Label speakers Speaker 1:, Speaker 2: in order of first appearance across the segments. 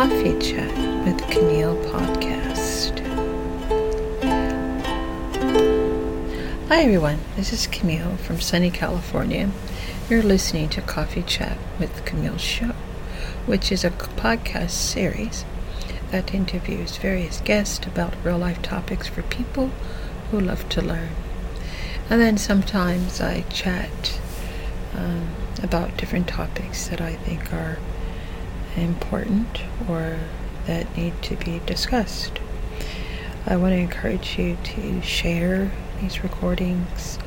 Speaker 1: Coffee Chat with Camille podcast. Hi everyone, this is Camille from sunny California. You're listening to Coffee Chat with Camille Show, which is a podcast series that interviews various guests about real life topics for people who love to learn. And then sometimes I chat um, about different topics that I think are important or that need to be discussed. I want to encourage you to share these recordings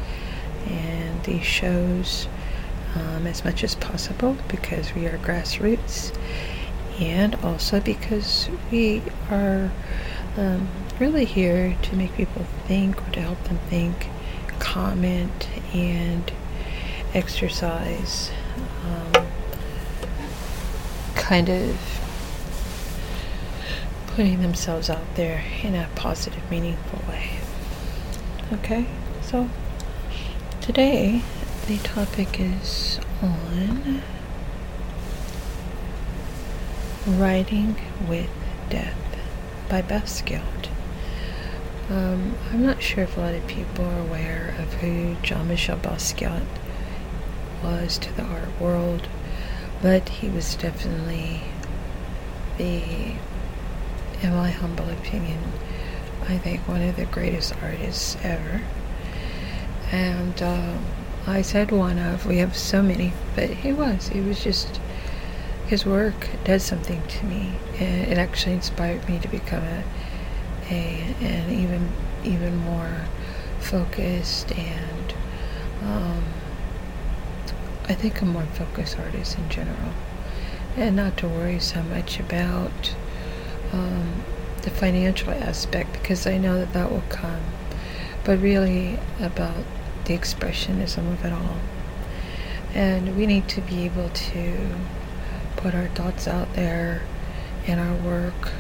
Speaker 1: and these shows um, as much as possible because we are grassroots and also because we are um, really here to make people think or to help them think, comment, and exercise. Um, kind of putting themselves out there in a positive, meaningful way. Okay, so today the topic is on Riding with Death by Basquiat. Um, I'm not sure if a lot of people are aware of who Jean Michel Basquiat was to the art world but he was definitely the, in my humble opinion, I think one of the greatest artists ever. And um, I said one of, we have so many, but he was. He was just, his work does something to me. And it actually inspired me to become a, a an even, even more focused and um, I think a more focused artist in general, and not to worry so much about um, the financial aspect because I know that that will come, but really about the expressionism of it all. And we need to be able to put our thoughts out there in our work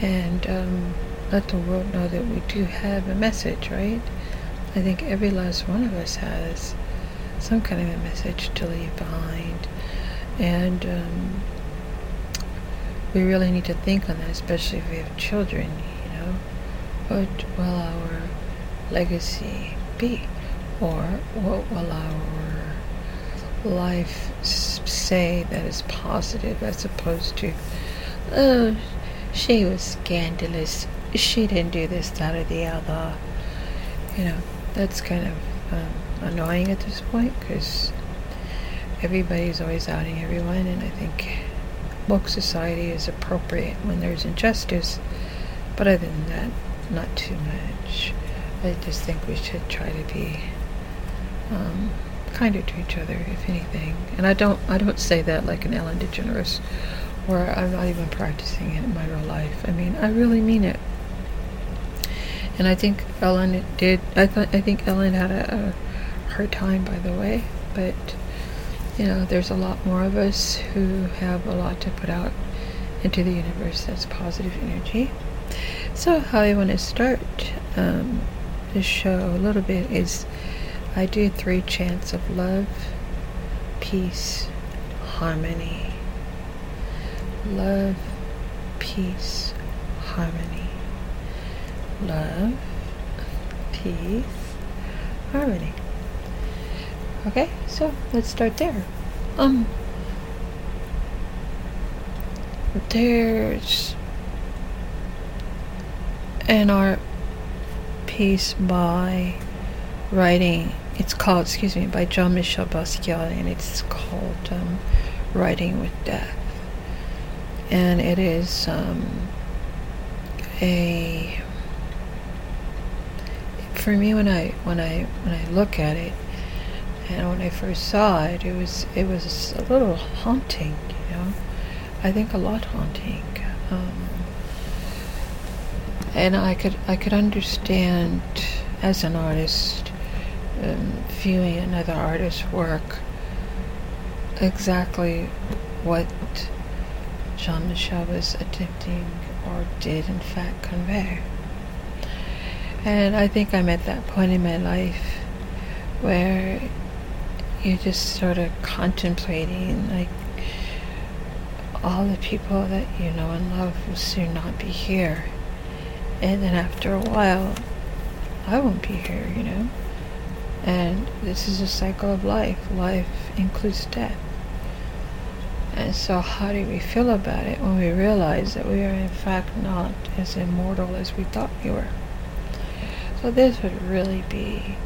Speaker 1: and um, let the world know that we do have a message, right? I think every last one of us has some kind of a message to leave behind. And um, we really need to think on that, especially if we have children, you know. What will our legacy be? Or what will our life say that is positive as opposed to, oh, she was scandalous. She didn't do this, that, or the other. You know, that's kind of um, annoying at this point because everybody's always outing everyone, and I think woke society is appropriate when there's injustice, but other than that, not too much. I just think we should try to be um, kinder to each other, if anything. And I don't, I don't say that like an Ellen DeGeneres, where I'm not even practicing it in my real life. I mean, I really mean it. And I think Ellen did. I thought. I think Ellen had a, a her time, by the way, but you know, there's a lot more of us who have a lot to put out into the universe that's positive energy. So, how I want to start um, this show a little bit is I do three chants of love, peace, harmony. Love, peace, harmony. Love, peace, harmony. Okay, so let's start there. Um, there's an art piece by writing. It's called, excuse me, by Jean Michel Basquiat, and it's called um, "Riding with Death." And it is um, a for me when I when I when I look at it and when I first saw it, it was it was a little haunting, you know. I think a lot haunting, um, and I could I could understand as an artist um, viewing another artist's work exactly what Jean Michel was attempting or did in fact convey. And I think I'm at that point in my life where you're just sort of contemplating like all the people that you know and love will soon not be here. And then after a while, I won't be here, you know. And this is a cycle of life. Life includes death. And so, how do we feel about it when we realize that we are, in fact, not as immortal as we thought we were? So, this would really be,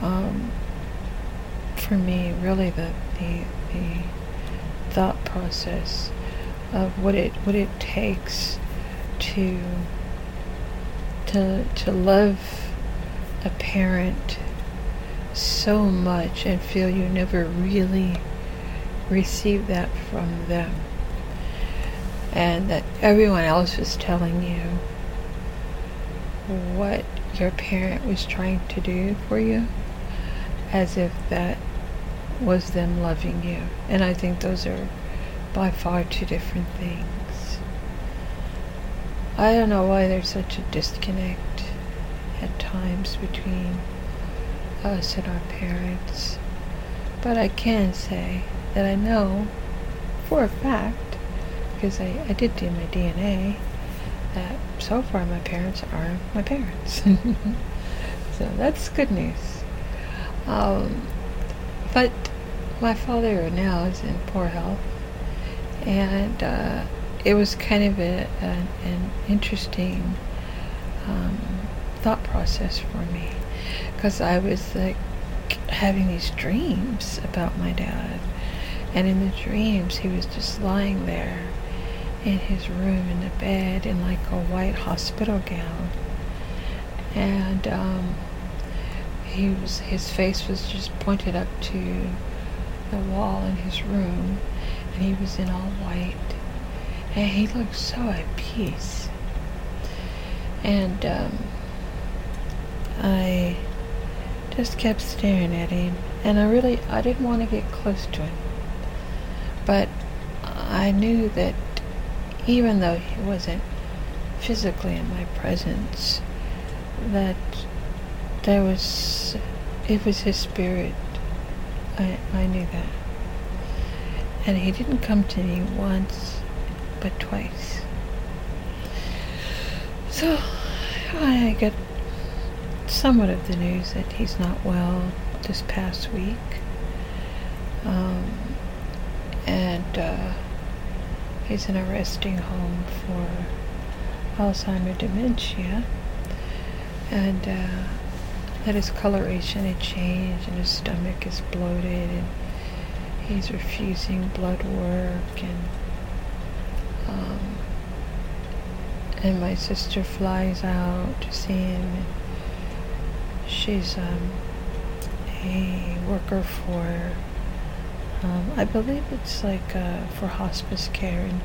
Speaker 1: um, for me, really the, the, the thought process of what it what it takes to to to love a parent so much and feel you never really receive that from them. And that everyone else is telling you what your parent was trying to do for you as if that was them loving you and i think those are by far two different things i don't know why there's such a disconnect at times between us and our parents but i can say that I know for a fact, because I, I did do my DNA, that so far my parents are my parents. so that's good news. Um, but my father now is in poor health, and uh, it was kind of a, an, interesting um, thought process for me. Because I was like having these dreams about my dad. And in the dreams, he was just lying there in his room in the bed in like a white hospital gown. And um, he was his face was just pointed up to the wall in his room, and he was in all white, and he looked so at peace. And um, I just kept staring at him, and I really I didn't want to get close to him but I knew that even though he wasn't physically in my presence, that there was, it was his spirit. I, I knew that. And he didn't come to me once, but twice. So I got somewhat of the news that he's not well this past week. Um, and uh, he's in a resting home for Alzheimer dementia, and uh, that his coloration had changed, and his stomach is bloated, and he's refusing blood work, and um, and my sister flies out to see him, she's um, a worker for um, I believe it's like uh, for hospice care and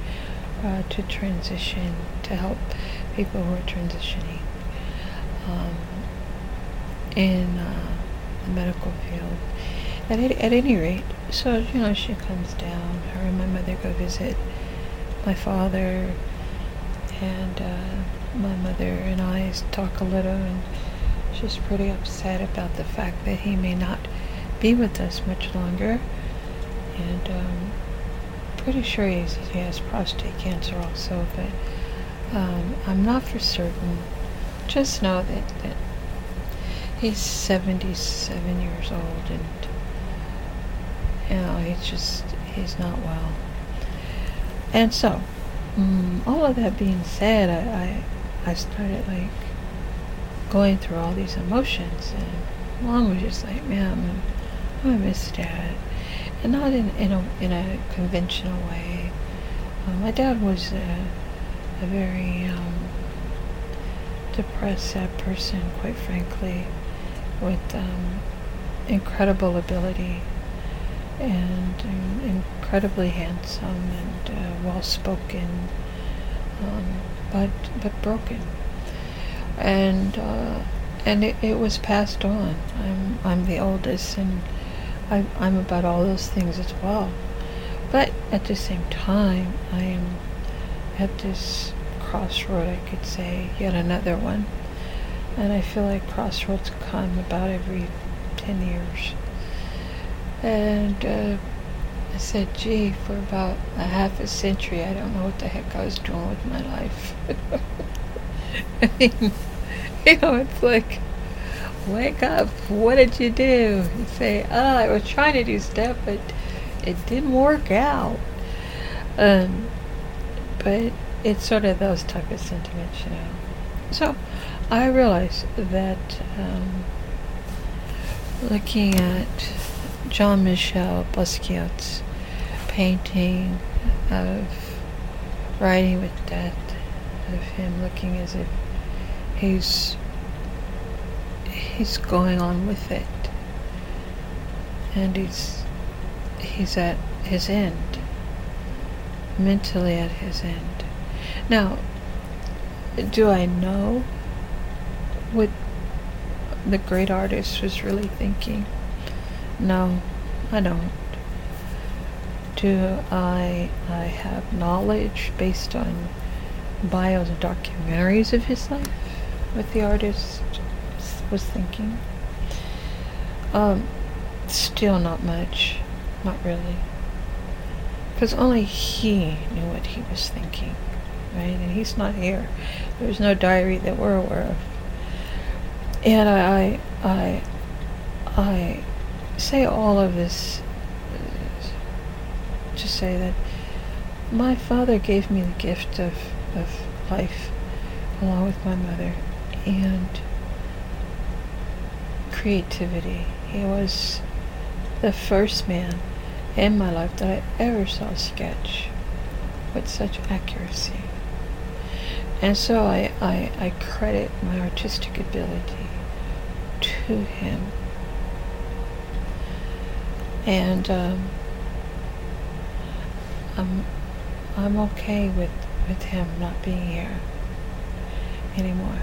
Speaker 1: uh, to transition, to help people who are transitioning. Um, in uh, the medical field. At, at any rate, so, you know, she comes down. Her and my mother go visit my father, and uh, my mother and I talk a little, and she's pretty upset about the fact that he may not be with us much longer and um, pretty sure he has prostate cancer also, but um, I'm not for certain. Just know that, that he's 77 years old and you know he's just he's not well. And so, um, all of that being said, I, I I started like going through all these emotions, and Mom was just like, "Man, I'm, I miss Dad." and not in, in, a, in a conventional way. Uh, my dad was a, a very um, depressed, sad person, quite frankly, with um, incredible ability and um, incredibly handsome and uh, well-spoken, um, but but broken. And uh, and it, it was passed on. I'm I'm the oldest and I, I'm about all those things as well. But at the same time, I am at this crossroad, I could say, yet another one. And I feel like crossroads come about every 10 years. And uh, I said, gee, for about a half a century, I don't know what the heck I was doing with my life. I mean, you know, it's like, wake up. What did you do? You say, oh, I was trying to do stuff, but it didn't work out. Um, but it's sort of those type of sentiments, you know. So I realize that um, looking at Jean Michel Basquiat's painting of Riding with Death, of him looking as if he's he's going on with it. And he's he's at his end mentally at his end. Now do i know the great artist was really thinking no i don't do i i have knowledge based on bios and documentaries of his life what the artist was thinking. Um, still not much. Not really. Because only he knew what he was thinking, right? And he's not here. There's no diary that we're aware of. And I, I, I say all of this to say that my father gave me the gift of, of life along with my mother. And creativity. He was the first man in my life that I ever saw sketch with such accuracy. And so I, I, I credit my artistic ability to him. And um, I'm, I'm okay with, with him not being here anymore.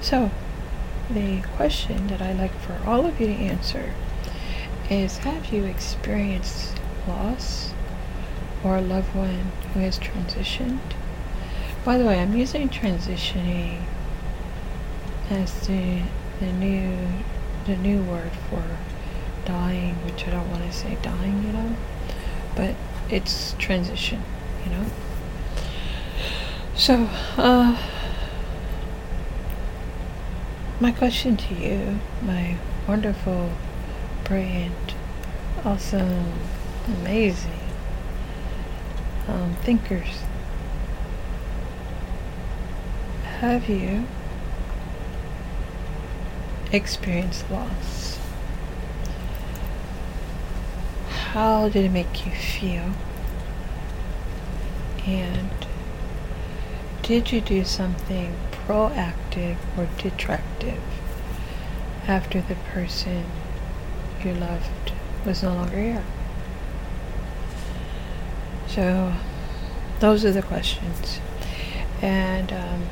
Speaker 1: So, the question that I'd like for all of you to answer is Have you experienced loss or a loved one who has transitioned? By the way, I'm using transitioning as the the new the new word for dying, which I don't want to say dying, you know, but it's transition, you know. So, uh, my question to you, my wonderful, brilliant, awesome, amazing um, thinkers, have you experienced loss? How did it make you feel? And did you do something proactive or detractive after the person you loved was no longer here? So, those are the questions. And um,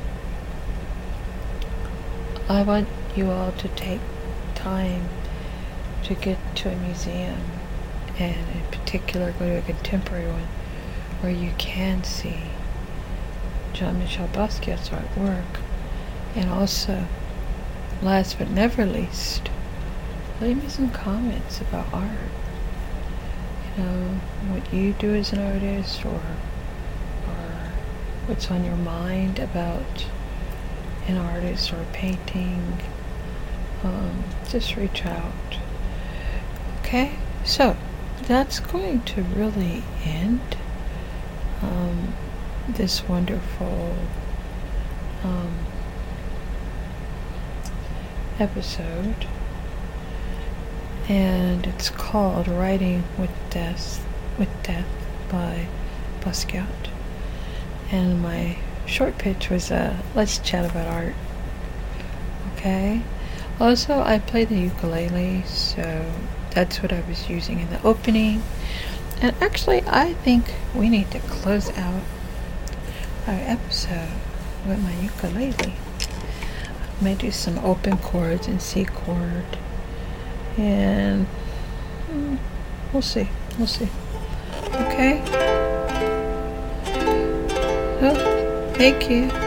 Speaker 1: I want you all to take time to get to a museum, and in particular, go to a contemporary one where you can see Jean Michel Basquiat's artwork and also, last but never least, leave me some comments about art. You know, what you do as an artist or or what's on your mind about an artist or a painting. Um, just reach out. Okay? So, that's going to really end um, this wonderful um, episode, and it's called "Riding with Death" with Death by Basquiat. And my short pitch was uh, let's chat about art. Okay. Also, I play the ukulele, so that's what I was using in the opening. And actually, I think we need to close out our episode with my ukulele. I May do some open chords and C chord. And mm, we'll see. We'll see. Okay? Well, thank you.